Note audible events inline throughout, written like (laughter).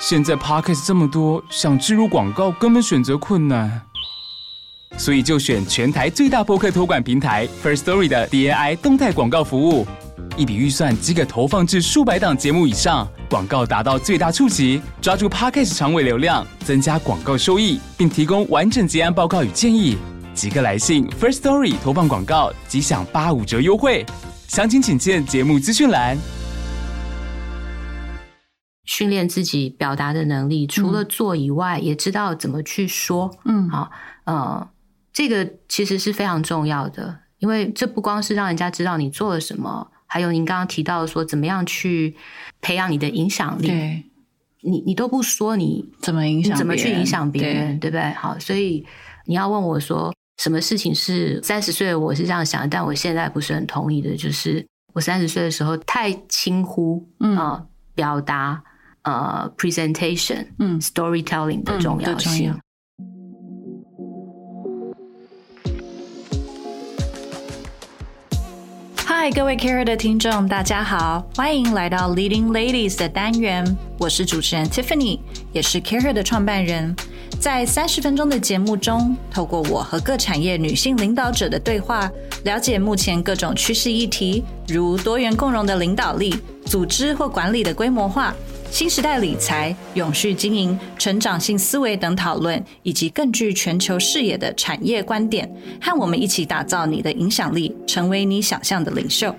现在 Podcast 这么多，想植入广告根本选择困难，所以就选全台最大播客托管平台 First Story 的 DAI 动态广告服务，一笔预算即可投放至数百档节目以上，广告达到最大触及，抓住 Podcast 长尾流量，增加广告收益，并提供完整结案报告与建议。即刻来信 First Story 投放广告，即享八五折优惠，详情请见节目资讯栏。训练自己表达的能力，除了做以外，嗯、也知道怎么去说。嗯，好，呃，这个其实是非常重要的，因为这不光是让人家知道你做了什么，还有您刚刚提到说，怎么样去培养你的影响力。对，你你都不说，你怎么影响？怎么去影响别人？对，对不对？好，所以你要问我说，什么事情是三十岁的我是这样想，但我现在不是很同意的，就是我三十岁的时候太轻忽嗯、呃、表达。呃、uh，presentation，嗯，storytelling 的重要性。嗨，各位 CAREhER 的听众，大家好，欢迎来到 Leading Ladies 的单元，我是主持人 Tiffany，也是 CAREhER 的创办人。在三十分钟的节目中，透过我和各产业女性领导者的对话，了解目前各种趋势议题，如多元共融的领导力、组织或管理的规模化。新时代理财、永续经营、成长性思维等讨论，以及更具全球视野的产业观点，和我们一起打造你的影响力，成为你想象的领袖。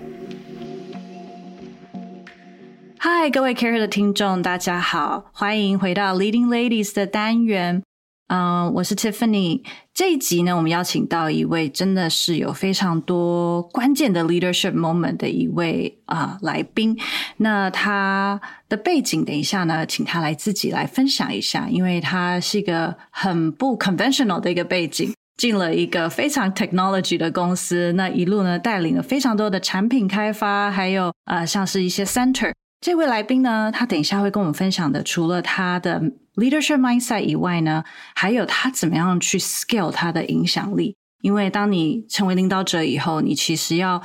嗨，各位 Career 的听众，大家好，欢迎回到 Leading Ladies 的单元。嗯我是 Tiffany。这一集呢，我们邀请到一位真的是有非常多关键的 leadership moment 的一位啊、来宾。那他的背景，等一下呢，请他来自己来分享一下，因为他是一个很不 conventional 的一个背景，进了一个非常 technology 的公司，那一路呢带领了非常多的产品开发，还有啊、呃、像是一些 center。这位来宾呢，他等一下会跟我们分享的，除了他的。Leadership mindset 以外呢，还有他怎么样去 scale 他的影响力？因为当你成为领导者以后，你其实要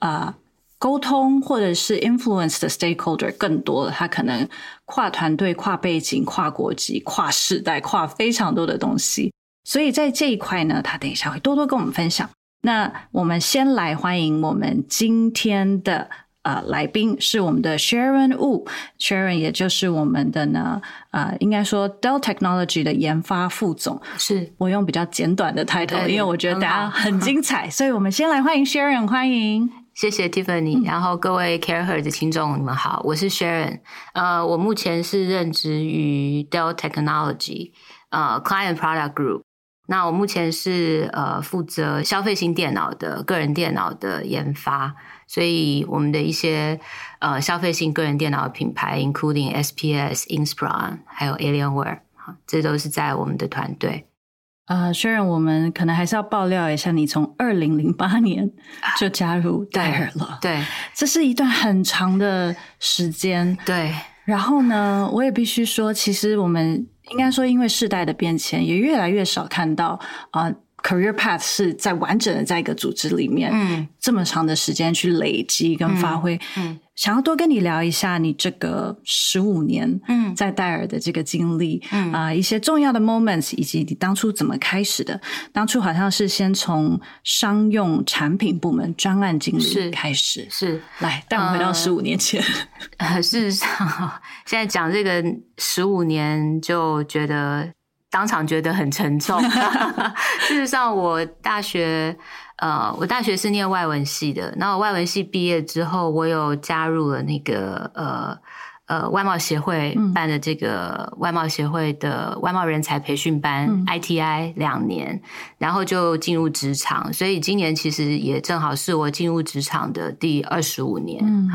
啊、呃、沟通或者是 influence 的 stakeholder 更多了。他可能跨团队、跨背景、跨国籍、跨世代、跨非常多的东西。所以在这一块呢，他等一下会多多跟我们分享。那我们先来欢迎我们今天的。呃，来宾是我们的 Sharon Wu，Sharon 也就是我们的呢，呃，应该说 Dell Technology 的研发副总。是。我用比较简短的 title，因为我觉得大家很精彩，所以我们先来欢迎 Sharon，欢迎，谢谢 Tiffany，、嗯、然后各位 CAREhER 的听众，你们好，我是 Sharon，呃，我目前是任职于 Dell Technology，呃，Client Product Group，那我目前是呃负责消费型电脑的个人电脑的研发。所以我们的一些呃消费性个人电脑的品牌，including SPS、Inspiron，还有 Alienware，这都是在我们的团队。啊、呃，虽然我们可能还是要爆料一下，你从二零零八年就加入戴尔了，对，对，这是一段很长的时间，对。然后呢，我也必须说，其实我们应该说，因为世代的变迁，也越来越少看到啊。呃 Career path 是在完整的在一个组织里面，嗯，这么长的时间去累积跟发挥，嗯，嗯，想要多跟你聊一下你这个十五年，嗯，在戴尔的这个经历，嗯啊、呃，一些重要的 moments，以及你当初怎么开始的？当初好像是先从商用产品部门专案经理开始，是，是来带我们回到十五年前。呃，事实上，现在讲这个十五年，就觉得。当场觉得很沉重。(laughs) (laughs) 事实上，我大学，呃，我大学是念外文系的。然后外文系毕业之后，我有加入了那个，呃。呃，外贸协会办的这个外贸协会的外贸人才培训班，嗯，ITI 两年，然后就进入职场，所以今年其实也正好是我进入职场的第二十五年。嗯，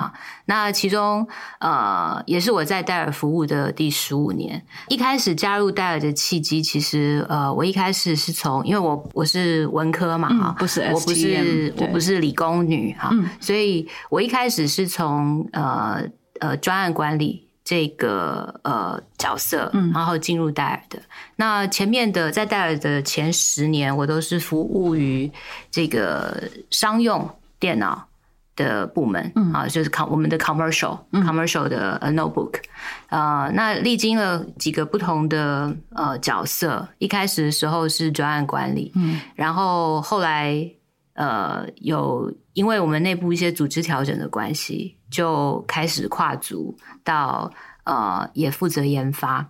那其中呃，也是我在戴尔服务的第十五年。一开始加入戴尔的契机，其实呃，我一开始是从，因为我我是文科嘛，哈，嗯，不是 STM，我不是我不是理工女哈，嗯，所以我一开始是从呃。呃，专案管理这个呃角色，嗯，然后进入戴尔的。那前面的在戴尔的前十年，我都是服务于这个商用电脑的部门，嗯。啊，就是 com 我们的 commercial、嗯、commercial 的呃 notebook，呃，那历经了几个不同的呃角色，一开始的时候是专案管理，嗯，然后后来呃有因为我们内部一些组织调整的关系，就开始跨组到呃也负责研发。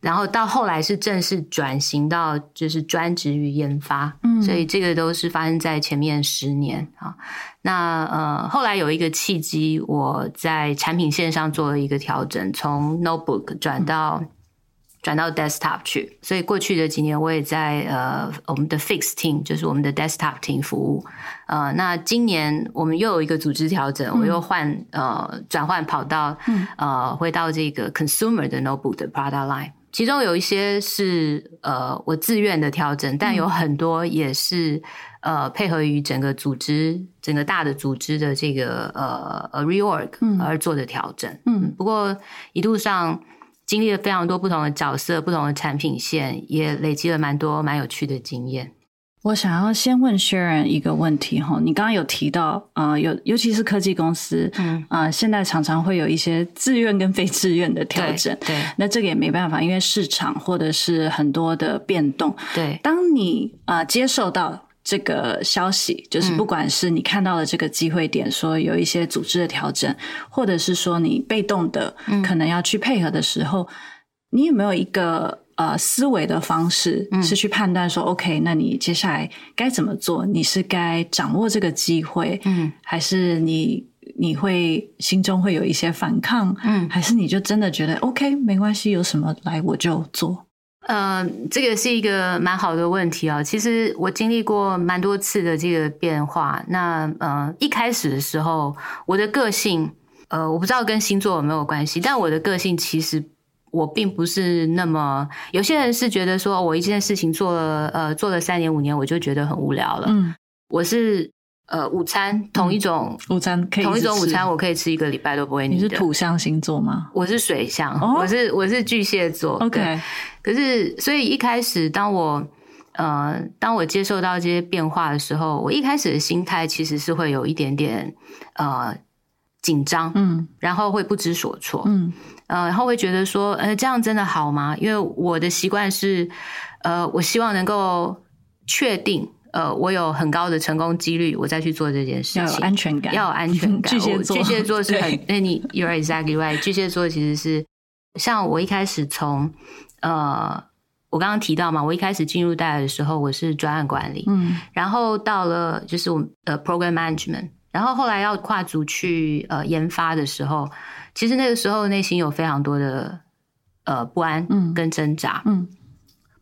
然后到后来是正式转型到就是专职于研发，嗯，所以这个都是发生在前面十年啊。那呃后来有一个契机，我在产品线上做了一个调整，从 notebook 转到、嗯、转到 desktop 去。所以过去的几年我也在呃我们的 fix team，就是我们的 desktop team 服务。呃，那今年我们又有一个组织调整，嗯、我又换呃转换跑道，嗯、呃回到这个 consumer 的 notebook 的 product line。其中有一些是呃我自愿的调整，但有很多也是呃配合于整个组织、整个大的组织的这个呃呃 reorg 而做的调整。嗯，不过一路上经历了非常多不同的角色、不同的产品线，也累积了蛮多蛮有趣的经验。我想要先问 Sharon 一个问题哈，你刚刚有提到，呃，有尤其是科技公司，嗯，呃，现在常常会有一些自愿跟非自愿的调整，对，对，那这个也没办法，因为市场或者是很多的变动，对。当你啊、呃、接受到这个消息，就是不管是你看到了这个机会点，说有一些组织的调整，或者是说你被动的可能要去配合的时候，嗯、你有没有一个？呃，思维的方式是去判断说，嗯，OK，那你接下来该怎么做？你是该掌握这个机会，嗯，还是你你会心中会有一些反抗，嗯，还是你就真的觉得 OK，没关系，有什么来我就做？呃，这个是一个蛮好的问题啊。其实我经历过蛮多次的这个变化。那呃，一开始的时候，我的个性，呃，我不知道跟星座有没有关系，但我的个性其实。我并不是那么，有些人是觉得说，我一件事情做了，呃，做了三年五年，我就觉得很无聊了。嗯，我是呃，午餐同一种、嗯、午餐可以同一种午餐，我可以吃一个礼拜都不会腻。你是土象星座吗？我是水象，哦、我是我是巨蟹座。OK，可是所以一开始当我呃当我接受到这些变化的时候，我一开始的心态其实是会有一点点呃紧张，嗯，然后会不知所措，嗯。呃，然后会觉得说，呃，这样真的好吗？因为我的习惯是，呃，我希望能够确定，呃，我有很高的成功几率，我再去做这件事情，要有安全感，要有安全 (laughs) 感。巨蟹座，巨蟹座是很，那你 you're exactly right。巨蟹座其实是像我一开始从，呃，我刚刚提到嘛，我一开始进入戴尔的时候，我是专案管理，嗯，然后到了就是我们的 program management，然后后来要跨组去呃研发的时候。其实那个时候内心有非常多的呃不安跟挣扎，嗯，嗯，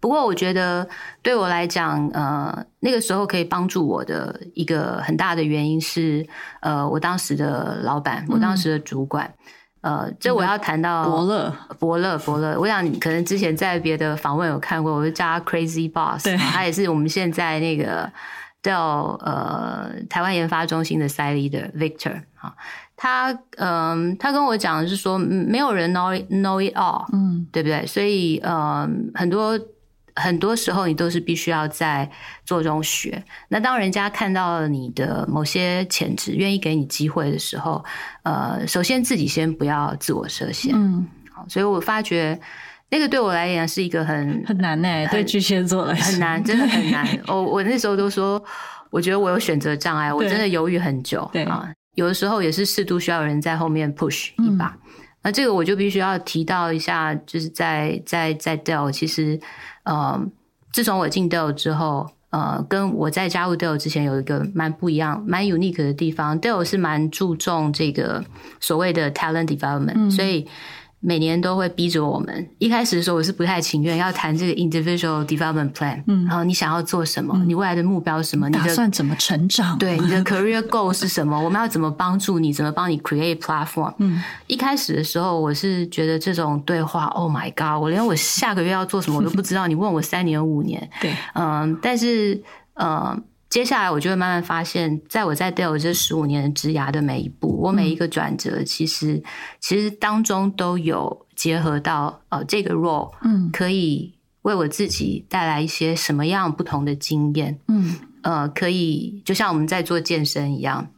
不过我觉得对我来讲，呃，那个时候可以帮助我的一个很大的原因是，呃，我当时的老板，我当时的主管，嗯、呃，这我要谈到伯乐，伯乐，伯乐，我想你可能之前在别的访问有看过，我就叫他 Crazy Boss，对，他也是我们现在那个叫呃台湾研发中心的 Leader Victor 啊。他嗯，他跟我讲的是说，没有人 know it, know it all，嗯，对不对？所以嗯，很多很多时候你都是必须要在做中学。那当人家看到了你的某些潜质，愿意给你机会的时候，呃，首先自己先不要自我设限，嗯，好。所以我发觉那个对我来讲是一个很很难诶，对巨蟹座来说很难，真的很难。(laughs) 我我那时候都说，我觉得我有选择障碍，我真的犹豫很久，对啊。有的时候也是适度需要有人在后面 push 一把，嗯、那这个我就必须要提到一下，就是在在在 Dell，其实呃，自从我进 Dell 之后，呃，跟我在加入 Dell 之前有一个蛮不一样、蛮 unique 的地方，Dell 是蛮注重这个所谓的 talent development，、嗯、所以。每年都会逼着我们。一开始的时候，我是不太情愿要谈这个 individual development plan。嗯，然后你想要做什么？嗯、你未来的目标是什么？你打算怎么成长？对，你的 career goal 是什么？我们要怎么帮助你？怎么帮你 create platform？嗯，一开始的时候，我是觉得这种对话，Oh my God！我连我下个月要做什么我都不知道。你问我三年五年，(laughs) 对，嗯，但是，嗯。接下来，我就会慢慢发现，在我在 Dell 这十五年的职涯的每一步，我每一个转折，其实、嗯、其实当中都有结合到呃这个 role，嗯，可以为我自己带来一些什么样不同的经验，嗯，呃，可以就像我们在做健身一样。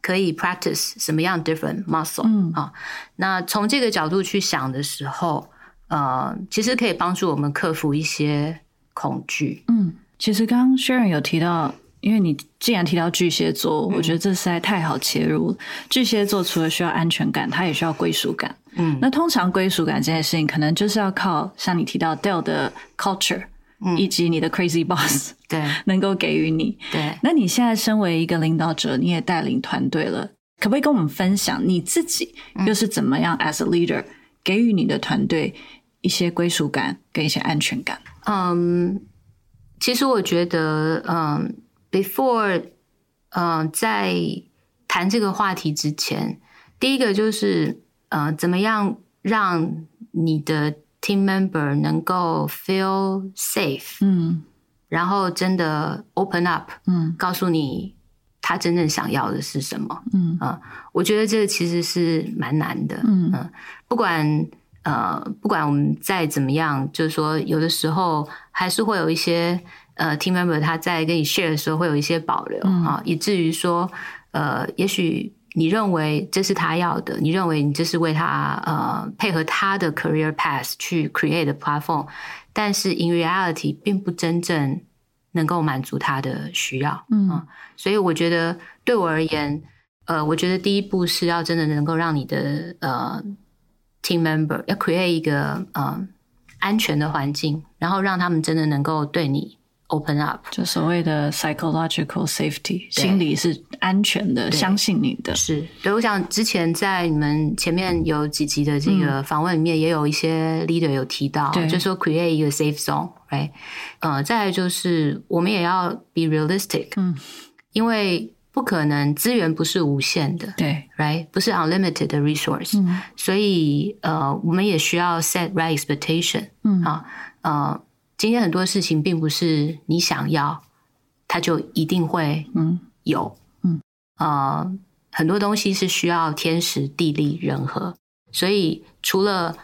可以 practice 什么样 different muscle 嗯啊？那从这个角度去想的时候，呃，其实可以帮助我们克服一些恐惧。嗯，其实刚刚 Sharon 有提到，因为你既然提到巨蟹座，嗯、我觉得这实在太好切入。巨蟹座除了需要安全感，它也需要归属感。嗯，那通常归属感这件事情，可能就是要靠像你提到 Dell 的 culture，嗯，以及你的 crazy boss，对，(laughs) 能够给予你。对，那你现在身为一个领导者，你也带领团队了，可不可以跟我们分享你自己又是怎么样 as a leader 给予你的团队一些归属感跟一些安全感？嗯，其实我觉得，嗯，before，嗯，在谈这个话题之前，第一个就是，呃，怎么样让你的 team member 能够 feel safe，嗯，然后真的 open up，嗯，告诉你他真正想要的是什么，嗯，呃，我觉得这个其实是蛮难的，嗯，呃，不管。呃，不管我们再怎么样，就是说，有的时候还是会有一些呃，team member 他在跟你 share 的时候会有一些保留啊，嗯，以至于说，呃，也许你认为这是他要的，你认为你这是为他呃配合他的 career path 去 create the platform，但是 in reality 并不真正能够满足他的需要，嗯，啊，所以我觉得对我而言，呃，我觉得第一步是要真的能够让你的呃。Team member 要 create 一个呃安全的环境，然后让他们真的能够对你 open up，就所谓的 psychological safety，心理是安全的，相信你的。是，对，我想之前在你们前面有几集的这个访问里面，也有一些 leader 有提到，嗯、就说 create 一个 safe zone，right？呃，再来就是我们也要 be realistic，嗯，因为。不可能，资源不是无限的，对，right，不是 unlimited 的 resource，嗯，所以呃，我们也需要 set right expectation，嗯，啊，呃，今天很多事情并不是你想要，它就一定会嗯。有，嗯，呃，很多东西是需要天时地利人和，所以除了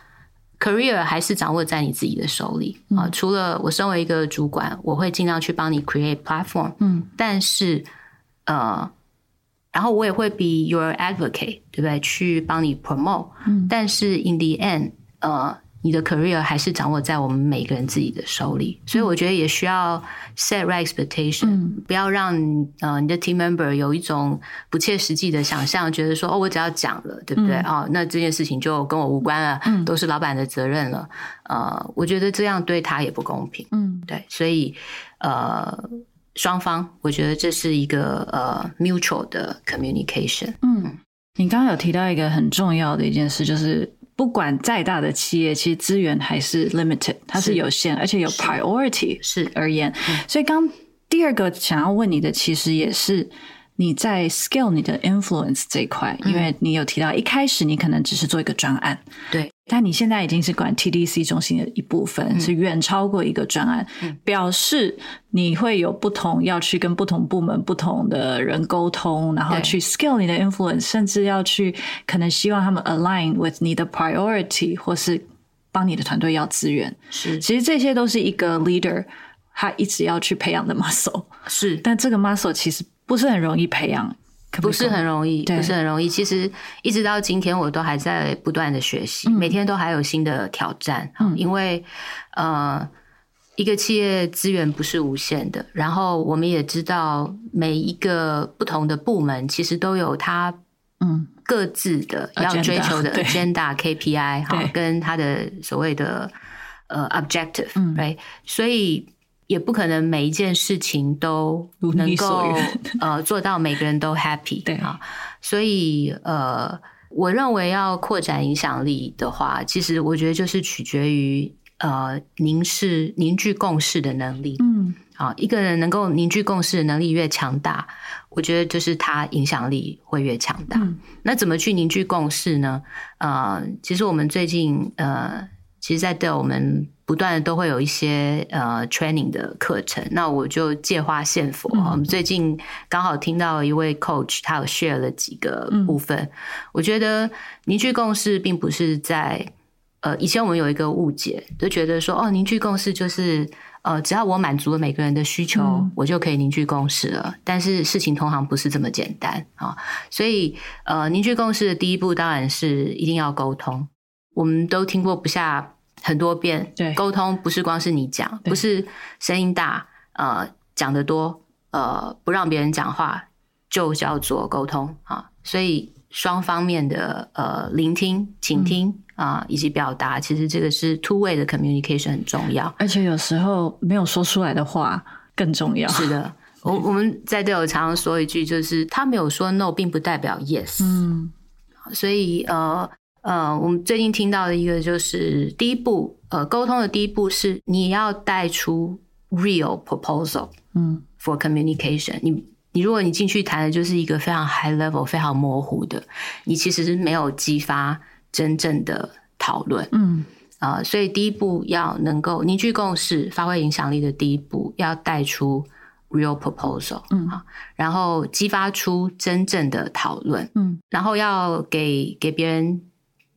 career 还是掌握在你自己的手里啊，呃，除了我身为一个主管，我会尽量去帮你 create platform，嗯，但是。呃，然后我也会 be your advocate，对不对？去帮你 promote，嗯，但是 in the end，呃，你的 career 还是掌握在我们每个人自己的手里，所以我觉得也需要 set right expectation，嗯，不要让呃你的 team member 有一种不切实际的想象，觉得说哦，我只要讲了，对不对？嗯，哦，那这件事情就跟我无关了，嗯，都是老板的责任了。呃，我觉得这样对他也不公平，嗯，对，所以呃。双方，我觉得这是一个呃 mutual 的 communication。嗯，你刚刚有提到一个很重要的一件事，就是不管再大的企业，其实资源还是 limited，它是有限，而且有 priority 是而言。所以刚第二个想要问你的，其实也是你在 scale 你的 influence 这一块，因为你有提到一开始你可能只是做一个专案，对。但你现在已经是管 TDC 中心的一部分，嗯、是远超过一个专案，嗯，表示你会有不同要去跟不同部门、不同的人沟通，然后去 scale 你的 influence，甚至要去可能希望他们 align with 你的 priority，或是帮你的团队要资源。是，其实这些都是一个 leader 他一直要去培养的 muscle。是，但这个 muscle 其实不是很容易培养。不是很容易，不是很容易。其实一直到今天，我都还在不断的学习，嗯，每天都还有新的挑战。嗯，因为呃，一个企业资源不是无限的，然后我们也知道每一个不同的部门其实都有它嗯各自的要追求的 agenda KPI 哈，跟它的所谓的呃 objective，嗯，right，所以。也不可能每一件事情都能够 (laughs) 呃做到每个人都 happy 对啊，所以呃，我认为要扩展影响力的话，其实我觉得就是取决于呃凝视凝聚共识的能力。嗯，啊，一个人能够凝聚共识的能力越强大，我觉得就是他影响力会越强大。嗯。那怎么去凝聚共识呢？呃，其实我们最近呃，其实，在对我们。不断的都会有一些呃 training 的课程，那我就借花献佛。我们、嗯、最近刚好听到一位 coach，他有 share 了几个部分。嗯、我觉得凝聚共识并不是在呃以前我们有一个误解，就觉得说哦凝聚共识就是呃，只要我满足了每个人的需求，嗯、我就可以凝聚共识了。但是事情通常不是这么简单啊，所以呃，凝聚共识的第一步当然是一定要沟通。我们都听过不下很多遍，对，沟通不是光是你讲，不是声音大，呃，讲得多，呃，不让别人讲话，就叫做沟通啊。所以双方面的呃聆听、倾听。嗯啊，以及表达，其实这个是 two way 的 communication 很重要，而且有时候没有说出来的话更重要。是的，我我们在队友常常说一句，就是他没有说 no，并不代表 yes。嗯，所以呃呃，我们最近听到的一个就是第一步，呃，沟通的第一步是你要带出 real proposal，嗯，for communication。你你如果你进去谈的就是一个非常 high level、非常模糊的，你其实是没有激发。真正的讨论，嗯。啊、呃，所以第一步要能够凝聚共识、发挥影响力的第一步，要带出 real proposal，嗯。啊，然后激发出真正的讨论，嗯，然后要给给别人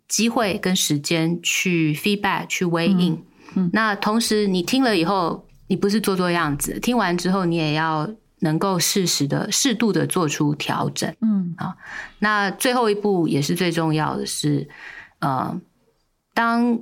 机会跟时间去 feedback 去 weigh in，嗯，嗯，那同时你听了以后，你不是做做样子，听完之后你也要能够适时的、适度的做出调整，嗯。啊，那最后一步也是最重要的是。呃，当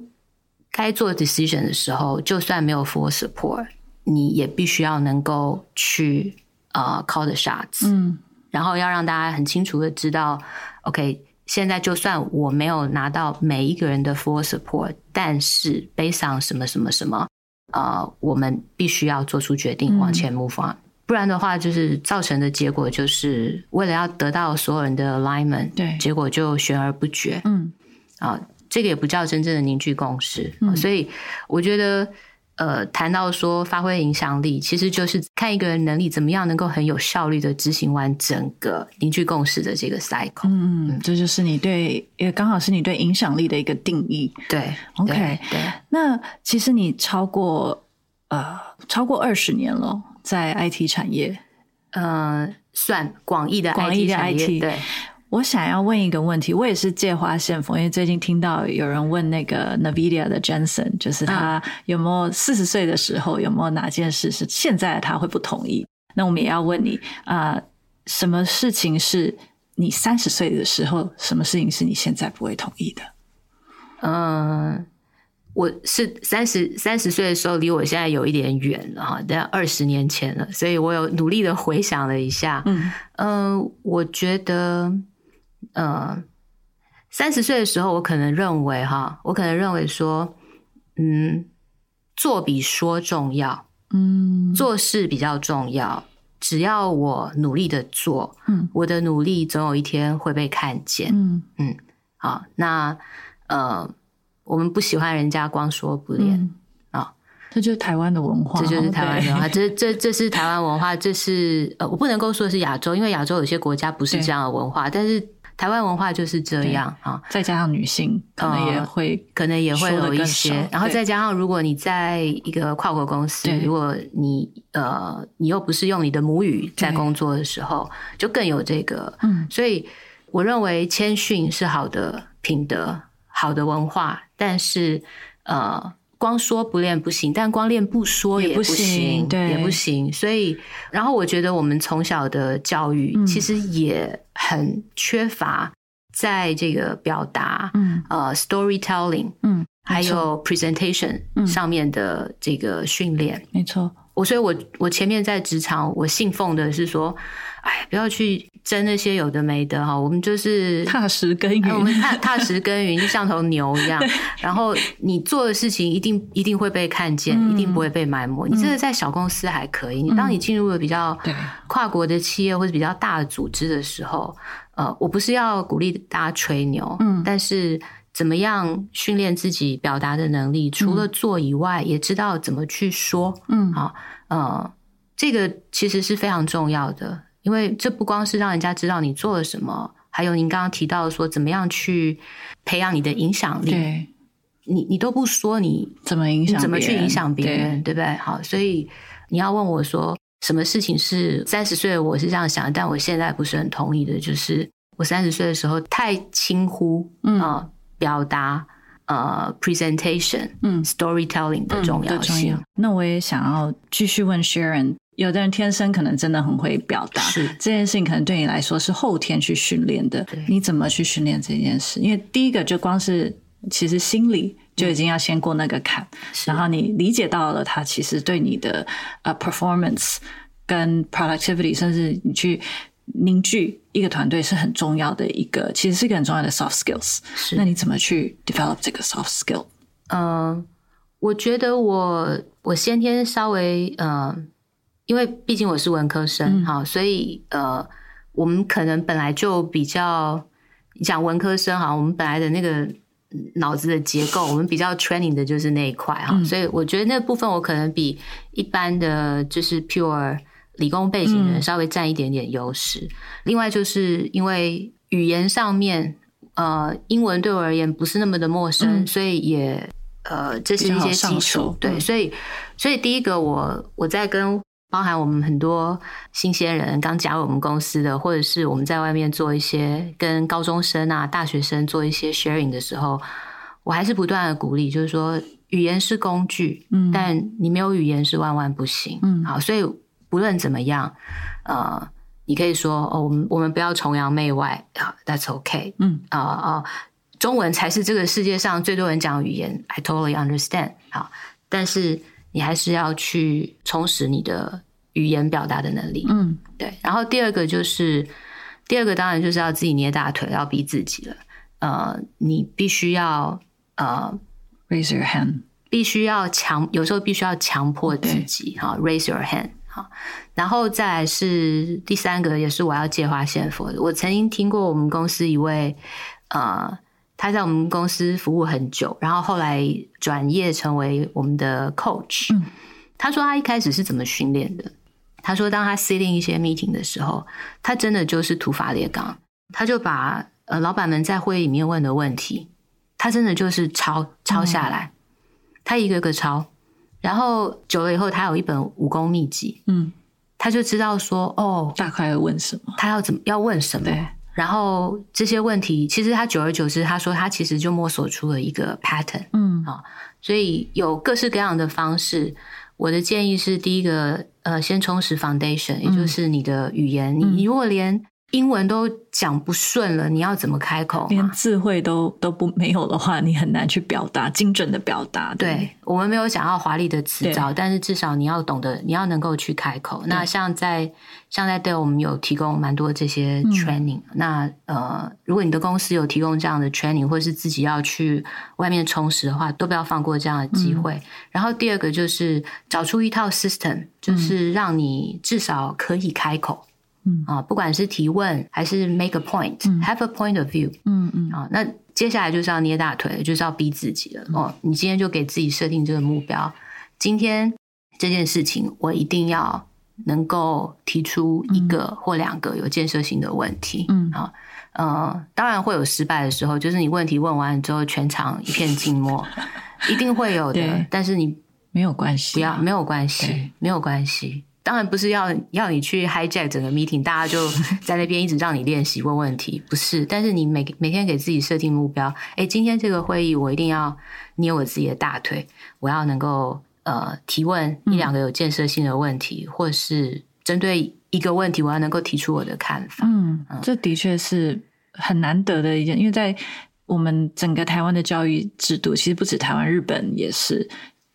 该做 decision 的时候，就算没有 full support，你也必须要能够去呃 call the shots，嗯，然后要让大家很清楚的知道，OK，现在就算我没有拿到每一个人的 full support，但是 based on 什么什么什么，呃，我们必须要做出决定往前 move on，嗯，不然的话，就是造成的结果就是为了要得到所有人的 alignment，对，结果就悬而不决，嗯。啊，这个也不叫真正的凝聚共识，嗯、所以我觉得，呃，谈到说发挥影响力，其实就是看一个人能力怎么样能够很有效率的执行完整个凝聚共识的这个 cycle。嗯嗯，这就是你对，也刚好是你对影响力的一个定义。对，OK，对。对那其实你超过呃超过二十年了，在 IT 产业，呃，算广义的 IT 广义的 IT 对。我想要问一个问题，我也是借花献佛，因为最近听到有人问那个 NVIDIA 的 Jensen，就是他有没有四十岁的时候有没有哪件事是现在他会不同意？那我们也要问你啊、呃，什么事情是你三十岁的时候，什么事情是你现在不会同意的？嗯，我是三十三十岁的时候，离我现在有一点远了哈，但二十年前了，所以我有努力的回想了一下，嗯嗯、呃，我觉得。呃，三十岁的时候，我可能认为哈，我可能认为说，嗯，做比说重要，嗯，做事比较重要。只要我努力的做，嗯，我的努力总有一天会被看见，嗯嗯。好，那呃，我们不喜欢人家光说不练，嗯，啊，这就是台湾的文化，这就是台湾文化，这这这是台湾文化，这是呃，我不能够说是亚洲，因为亚洲有些国家不是这样的文化，但是。台湾文化就是这样啊，再加上女性可能也会、呃，可能也会有一些，然后再加上如果你在一个跨国公司，如果你呃你又不是用你的母语在工作的时候，就更有这个。嗯，所以我认为谦逊是好的品德，好的文化，但是呃。光说不练不行，但光练不说也不行，也不行，对，也不行。所以，然后我觉得我们从小的教育其实也很缺乏在这个表达，嗯，呃，storytelling，嗯，还有 presentation 上面的这个训练，没错。我所以我，我我前面在职场，我信奉的是说，哎，不要去争那些有的没的哈，我们就是踏实耕耘，我们踏踏实耕耘，就像头牛一样。然后你做的事情一定一定会被看见，嗯、一定不会被埋没。你这个在小公司还可以，嗯、你当你进入了比较跨国的企业或者比较大的组织的时候，呃，我不是要鼓励大家吹牛，嗯，但是。怎么样训练自己表达的能力？除了做以外，嗯、也知道怎么去说。嗯，好，呃，这个其实是非常重要的，因为这不光是让人家知道你做了什么，还有您刚刚提到说，怎么样去培养你的影响力。对，你你都不说，你怎么影响？怎么去影响别人？对，对不对？好，所以你要问我说，什么事情是三十岁的我是这样想，但我现在不是很同意的，就是我三十岁的时候太轻忽啊。嗯呃表达呃，presentation，嗯，storytelling 的重要性。嗯、那我也想要继续问 Sharon，有的人天生可能真的很会表达，是这件事情可能对你来说是后天去训练的。你怎么去训练这件事？因为第一个就光是其实心理就已经要先过那个坎，嗯、然后你理解到了它其实对你的呃 performance 跟 productivity，甚至你去。凝聚一个团队是很重要的一个，其实是一个很重要的 soft skills。是，那你怎么去 develop 这个 soft skill？嗯、呃，我觉得我我先天稍微呃，因为毕竟我是文科生哈、嗯，所以呃，我们可能本来就比较讲文科生哈，我们本来的那个脑子的结构，我们比较 training 的就是那一块哈、嗯，所以我觉得那部分我可能比一般的就是 pure。理工背景的人稍微占一点点优势，嗯。另外，就是因为语言上面，呃，英文对我而言不是那么的陌生，嗯、所以也呃，这是一些基础。对，所以，所以第一个我，我我在跟包含我们很多新鲜人刚加入我们公司的，或者是我们在外面做一些跟高中生啊、大学生做一些 sharing 的时候，我还是不断的鼓励，就是说，语言是工具，嗯，但你没有语言是万万不行，嗯，好，所以。无论怎么样，呃，你可以说哦，我们我们不要崇洋媚外啊，That's okay，嗯啊啊、中文才是这个世界上最多人讲语言，I totally understand。好，但是你还是要去充实你的语言表达的能力，嗯，对。然后第二个就是，第二个当然就是要自己捏大腿，要逼自己了。呃，你必须要呃，raise your hand，必须要强，有时候必须要强迫自己，哈，raise your hand。好，然后再来是第三个，也是我要借花献佛的。我曾经听过我们公司一位，呃，他在我们公司服务很久，然后后来转业成为我们的 coach。嗯，他说他一开始是怎么训练的？他说当他 sitting 一些 meeting 的时候，他真的就是土法炼钢，他就把呃老板们在会议里面问的问题，他真的就是抄抄下来，嗯，他一个个抄。然后久了以后，他有一本武功秘籍，嗯，他就知道说，哦，大概要问什么，他要怎么要问什么，对。然后这些问题，其实他久而久之，他说他其实就摸索出了一个 pattern，嗯啊，所以有各式各样的方式。我的建议是，第一个，呃，先充实 foundation，也就是你的语言，嗯、你如果连英文都讲不顺了，你要怎么开口？连词汇都都不没有的话，你很难去表达精准的表达。对，对我们没有想要华丽的词藻，但是至少你要懂得，你要能够去开口。那像在像在 Dell，我们有提供蛮多这些 training、嗯。那呃，如果你的公司有提供这样的 training，或是自己要去外面充实的话，都不要放过这样的机会、嗯。然后第二个就是找出一套 system，就是让你至少可以开口。嗯啊，不管是提问还是 make a point，have、嗯、a point of view，嗯嗯啊，那接下来就是要捏大腿，就是要逼自己了、嗯、哦。你今天就给自己设定这个目标，今天这件事情我一定要能够提出一个或两个有建设性的问题。嗯啊，呃，当然会有失败的时候，就是你问题问完之后，全场一片静默，一定会有的。(laughs) 但是你没有关系，不要没有关系，没有关系。当然不是要要你去 hijack 整个 meeting，大家就在那边一直让你练习问问题，不是。但是你每每天给自己设定目标，哎，今天这个会议我一定要捏我自己的大腿，我要能够呃提问一两个有建设性的问题，嗯，或是针对一个问题，我要能够提出我的看法。嗯，嗯，这的确是很难得的一件，因为在我们整个台湾的教育制度，其实不止台湾，日本也是。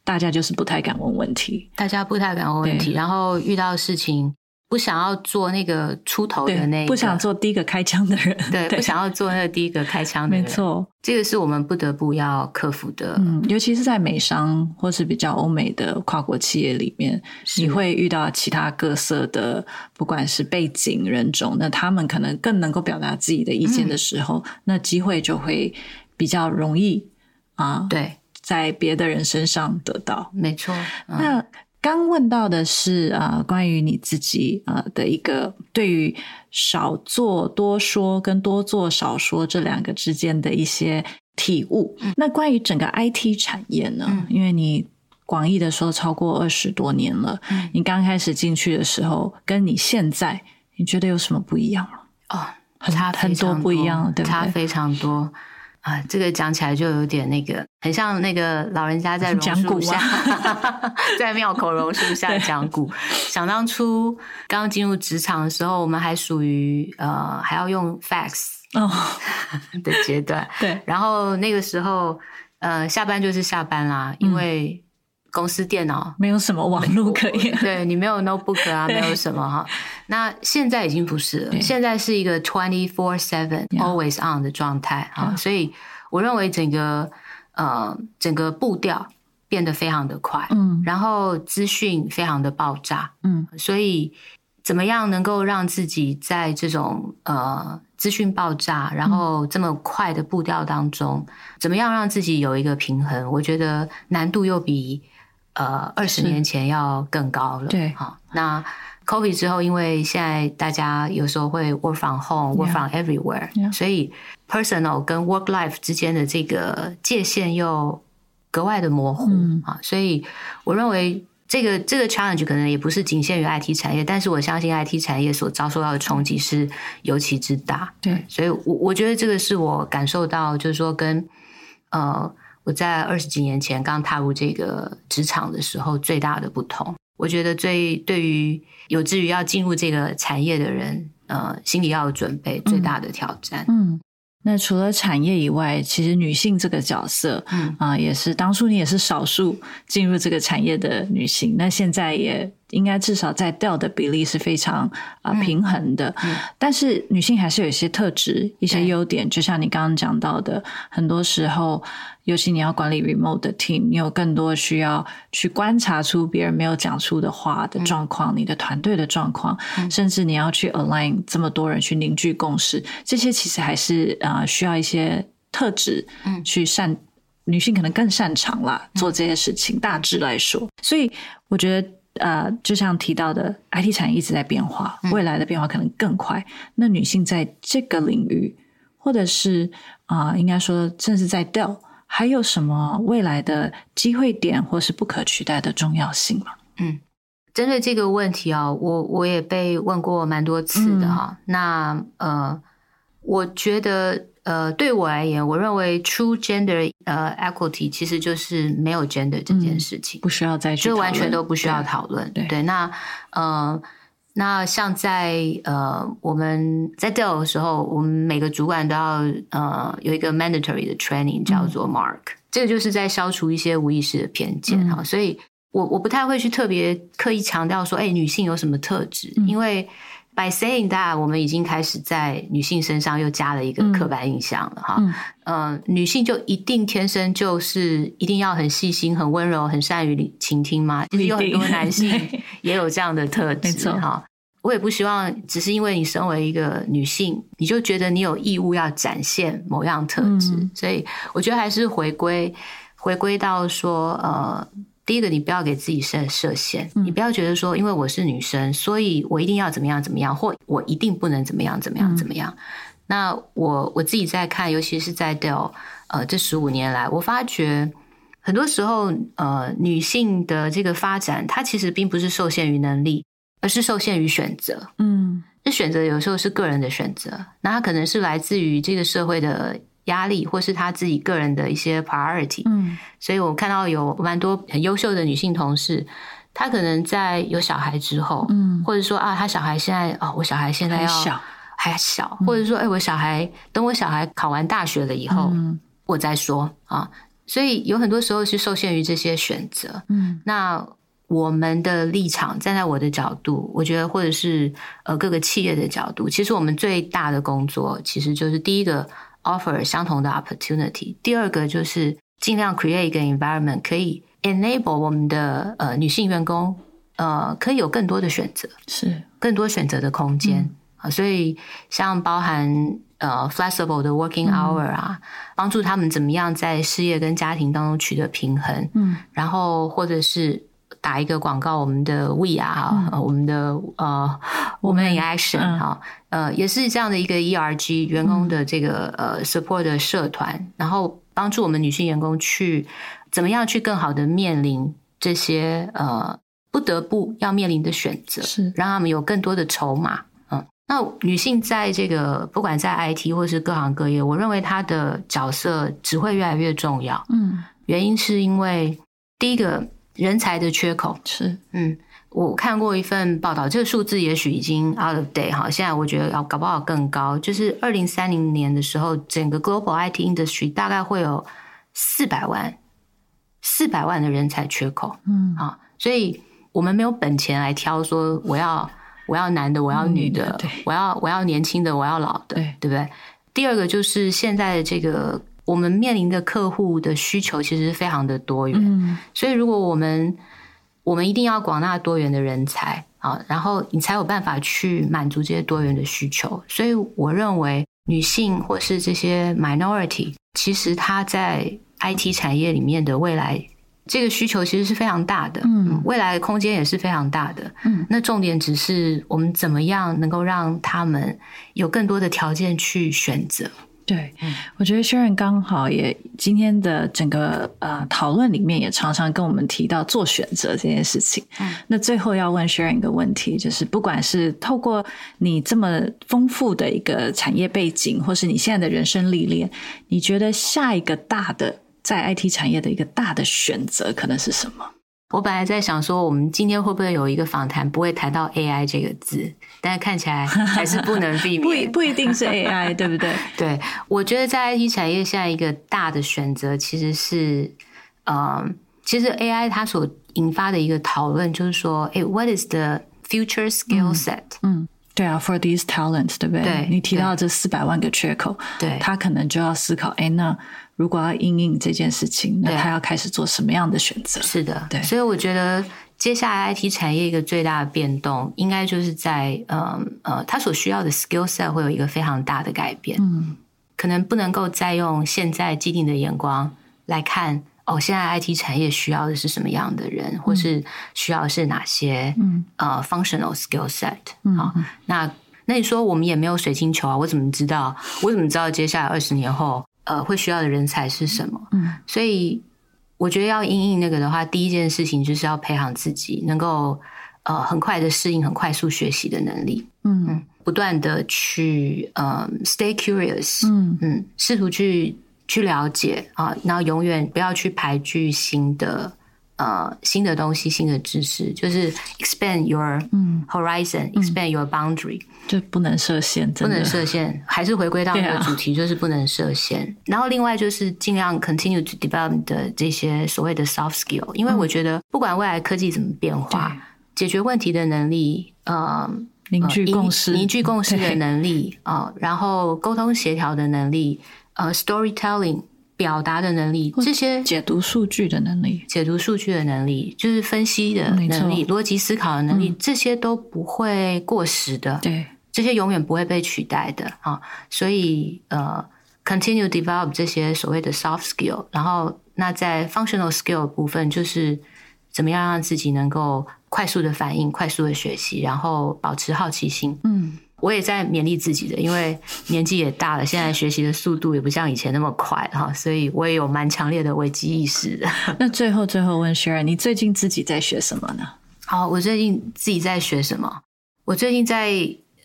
大家就是不太敢问问题，大家不太敢问问题，然后遇到事情不想要做那个出头的那个，不想做第一个开枪的人，(laughs) 对，对，不想要做那个第一个开枪的人，没错，这个是我们不得不要克服的。嗯，尤其是在美商或是比较欧美的跨国企业里面，你会遇到其他各色的，不管是背景人种，那他们可能更能够表达自己的意见的时候，嗯、那机会就会比较容易啊。对。在别的人身上得到，没错。嗯、那刚问到的是啊、呃，关于你自己啊、呃、的一个对于少做多说跟多做少说这两个之间的一些体悟。嗯、那关于整个 IT 产业呢？嗯、因为你广义的说超过二十多年了，嗯、你刚开始进去的时候，跟你现在你觉得有什么不一样吗？哦，差很多不一样，对不对？差非常多。啊，这个讲起来就有点那个，很像那个老人家在榕树下，啊、(laughs) 在庙口榕树下讲古。想当初刚进入职场的时候，我们还属于呃还要用 fax 哦的阶段。对，然后那个时候呃下班就是下班啦，因为公司电脑。没有什么网络可以，(laughs) 对你没有 notebook 啊，没有什么哈。那现在已经不是了，现在是一个 twenty four seven always on 的状态啊，所以我认为整个呃整个步调变得非常的快，嗯，然后资讯非常的爆炸，嗯，所以怎么样能够让自己在这种呃资讯爆炸，然后这么快的步调当中，怎么样让自己有一个平衡？我觉得难度又比呃二十年前要更高了，对，好，那。COVID 之后，因为现在大家有时候会 work from home, work from everywhere，、yeah. 所以 personal 跟 work life 之间的这个界限又格外的模糊啊、嗯。所以我认为这个这个 challenge 可能也不是仅限于 IT 产业，但是我相信 IT 产业所遭受到的冲击是尤其之大。对，所以我我觉得这个是我感受到，就是说跟呃我在二十几年前刚踏入这个职场的时候最大的不同。我觉得最对于有志于要进入这个产业的人，呃，心里要有准备，最大的挑战。嗯，嗯，那除了产业以外，其实女性这个角色，嗯啊、呃，也是当初你也是少数进入这个产业的女性，那现在也。应该至少在 Dell 的比例是非常啊、呃、平衡的、嗯嗯，但是女性还是有一些特质、一些优点，就像你刚刚讲到的，很多时候，尤其你要管理 remote 的 team，你有更多需要去观察出别人没有讲出的话的状况，嗯、你的团队的状况、嗯，甚至你要去 align 这么多人去凝聚共识，这些其实还是啊、呃、需要一些特质，嗯，去擅女性可能更擅长啦做这些事情。大致来说，所以我觉得。呃，就像提到的，IT 产业一直在变化，未来的变化可能更快。嗯、那女性在这个领域，或者是啊、呃，应该说，甚至在 Dell，还有什么未来的机会点，或是不可取代的重要性吗？嗯，针对这个问题啊，我我也被问过蛮多次的哈。嗯、那呃，我觉得。呃，对我而言，我认为 true gender 呃 equity 其实就是没有 gender 这件事情，嗯、不需要再就完全都不需要讨论。对，对那呃，那像在呃我们在 Dell 的时候，我们每个主管都要呃有一个 mandatory 的 training 叫做 Mark，、嗯、这个就是在消除一些无意识的偏见哈、嗯。所以我我不太会去特别刻意强调说，哎，女性有什么特质，嗯、因为。By saying that，我们已经开始在女性身上又加了一个刻板印象了哈。嗯，呃，女性就一定天生就是一定要很细心、很温柔、很善于倾听吗？其实有很多男性 (laughs) 也有这样的特质哈。我也不希望只是因为你身为一个女性，你就觉得你有义务要展现某样特质。嗯。所以我觉得还是回归回归到说呃。第一个，你不要给自己设设限，你不要觉得说，因为我是女生，所以我一定要怎么样怎么样，或我一定不能怎么样怎么样怎么样。那我我自己在看，尤其是在 Dell，呃，这十五年来，我发觉很多时候，呃，女性的这个发展，它其实并不是受限于能力，而是受限于选择。嗯，这选择有时候是个人的选择，那它可能是来自于这个社会的。压力，或是他自己个人的一些 priority，嗯，所以我看到有蛮多很优秀的女性同事，她可能在有小孩之后，嗯，或者说啊，她小孩现在哦，我小孩现在要还小，还小，或者说哎，我小孩等我小孩考完大学了以后，嗯，我再说啊，所以有很多时候是受限于这些选择，嗯，那我们的立场，站在我的角度，我觉得或者是呃各个企业的角度，其实我们最大的工作，其实就是第一个。offer 相同的 opportunity。第二个就是尽量 create 一个 environment，可以 enable 我们的呃女性员工呃可以有更多的选择，是更多选择的空间啊、嗯。所以像包含呃 flexible 的 working hour 啊、嗯，帮助他们怎么样在事业跟家庭当中取得平衡。嗯，然后或者是。打一个广告，我们的 We 啊，嗯、我们的呃，Women in Action 哈、嗯，呃，也是这样的一个 ERG 员工的这个、嗯、呃 support 的社团，然后帮助我们女性员工去怎么样去更好的面临这些呃不得不要面临的选择，是让他们有更多的筹码。嗯，那女性在这个不管在 IT 或是各行各业，我认为她的角色只会越来越重要。嗯，原因是因为第一个人才的缺口是，嗯，我看过一份报道，这个数字也许已经 out of date 哈，现在我觉得要搞不好更高，就是二零三零年的时候，整个 global IT industry 大概会有四百万四百万的人才缺口。嗯，啊，所以我们没有本钱来挑说我要。我要男的，我要女的，对，我要我要年轻的，我要老的，对，对不对？第二个就是现在的这个我们面临的客户的需求其实非常的多元，嗯，所以如果我们我们一定要广纳多元的人才啊，然后你才有办法去满足这些多元的需求。所以我认为女性或是这些 minority，其实她在 IT 产业里面的未来。这个需求其实是非常大的，嗯，未来的空间也是非常大的，嗯，那重点只是我们怎么样能够让他们有更多的条件去选择。对，我觉得 Sharon 刚好也今天的整个呃讨论里面也常常跟我们提到做选择这件事情。嗯，那最后要问 Sharon 一个问题，就是不管是透过你这么丰富的一个产业背景，或是你现在的人生历练，你觉得下一个大的？在 IT 产业的一个大的选择可能是什么？我本来在想说，我们今天会不会有一个访谈不会谈到 AI 这个字？但是看起来 (laughs) 还是不能避免。不 (laughs) 不一定是 AI，对不对？(laughs) 对，我觉得在 IT 产业下一个大的选择其实是，嗯，其实 AI 它所引发的一个讨论就是说，哎，What is the future skill set？嗯，嗯，对啊，For these talents，对不对？对，你提到这四百万个缺口，对，他可能就要思考，哎，那。如果要应应这件事情，那他要开始做什么样的选择？是的，对。所以我觉得接下来 IT 产业一个最大的变动，应该就是在呃呃，它所需要的 skill set 会有一个非常大的改变。嗯，可能不能够再用现在既定的眼光来看，哦，现在 IT 产业需要的是什么样的人，嗯、或是需要的是哪些嗯呃 functional skill set？嗯，好，那那你说我们也没有水晶球啊，我怎么知道？我怎么知道接下来二十年后？呃，会需要的人才是什么？嗯，所以我觉得要应应那个的话，第一件事情就是要培养自己能够呃很快的适应、很快速学习的能力。嗯嗯，不断的去呃 stay curious。嗯嗯，试图去去了解啊，然后永远不要去排拒新的。呃，新的东西，新的知识，就是 expand your horizon，expand、嗯、your boundary，就不能设限，不能设限，还是回归到那个主题，就是不能设限。啊、然后另外就是尽量 continue to develop 的这些所谓的 soft skill，因为我觉得不管未来科技怎么变化，嗯、解决问题的能力，呃，凝聚共识、凝聚共识的能力啊、呃，然后沟通协调的能力，呃，storytelling。表达的能力，这些解读数据的能力，解读数据的能力，就是分析的能力，逻辑思考的能力，嗯，这些都不会过时的。对，这些永远不会被取代的啊。所以呃，continue develop 这些所谓的 soft skill，然后那在 functional skill 部分，就是怎么样让自己能够快速的反应、快速的学习，然后保持好奇心。嗯。我也在勉励自己的，因为年纪也大了，现在学习的速度也不像以前那么快哈，所以我也有蛮强烈的危机意识的。(laughs) 那最后最后问 Sharon，你最近自己在学什么呢？好，我最近自己在学什么？我最近在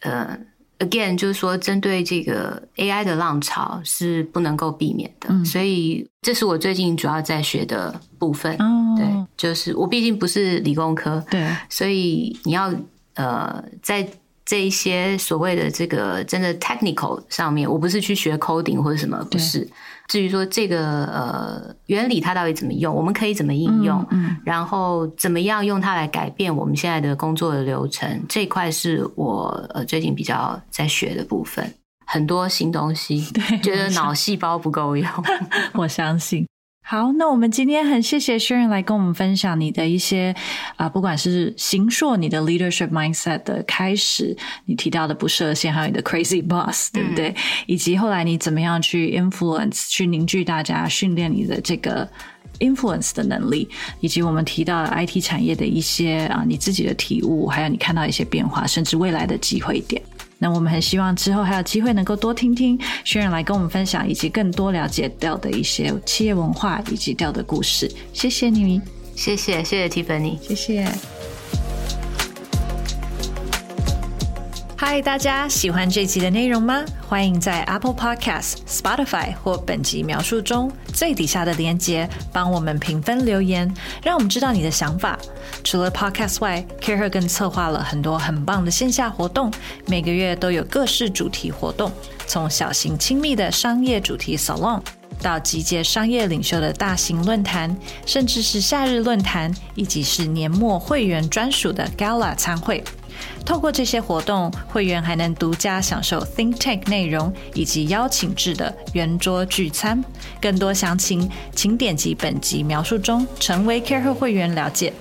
呃，again，就是说针对这个 AI 的浪潮是不能够避免的，嗯，所以这是我最近主要在学的部分。哦，对，就是我毕竟不是理工科，对，所以你要呃在。这一些所谓的这个真的 technical 上面，我不是去学 coding 或者什么，不是。至于说这个呃原理它到底怎么用，我们可以怎么应用，嗯嗯，然后怎么样用它来改变我们现在的工作的流程，这一块是我呃最近比较在学的部分，很多新东西，(laughs) 对，觉得脑细胞不够用，(laughs) 我相信。好，那我们今天很谢谢 Sharon 来跟我们分享你的一些啊、呃，不管是行硕你的 leadership mindset 的开始，你提到的不设限，还有你的 crazy boss，对不对？嗯、以及后来你怎么样去 influence，去凝聚大家，训练你的这个 influence 的能力，以及我们提到的 IT 产业的一些啊，你自己的体悟，还有你看到一些变化，甚至未来的机会点。那我们很希望之后还有机会能够多听听 Sharon 来跟我们分享，以及更多了解 Dell 的一些企业文化以及 Dell 的故事。谢谢你，谢谢谢谢 Tiffany，谢谢。嗨，大家喜欢这集的内容吗？欢迎在 Apple Podcast、Spotify 或本集描述中最底下的连接帮我们评分留言，让我们知道你的想法。除了 Podcast 外，CAREhER 更策划了很多很棒的线下活动，每个月都有各式主题活动，从小型亲密的商业主题 Salon。到集结商业领袖的大型论坛，甚至是夏日论坛，以及是年末会员专属的 Gala 餐会。透过这些活动，会员还能独家享受 Think Tank 内容以及邀请制的圆桌聚餐。更多详情，请点击本集描述中成为 Care 会员了解。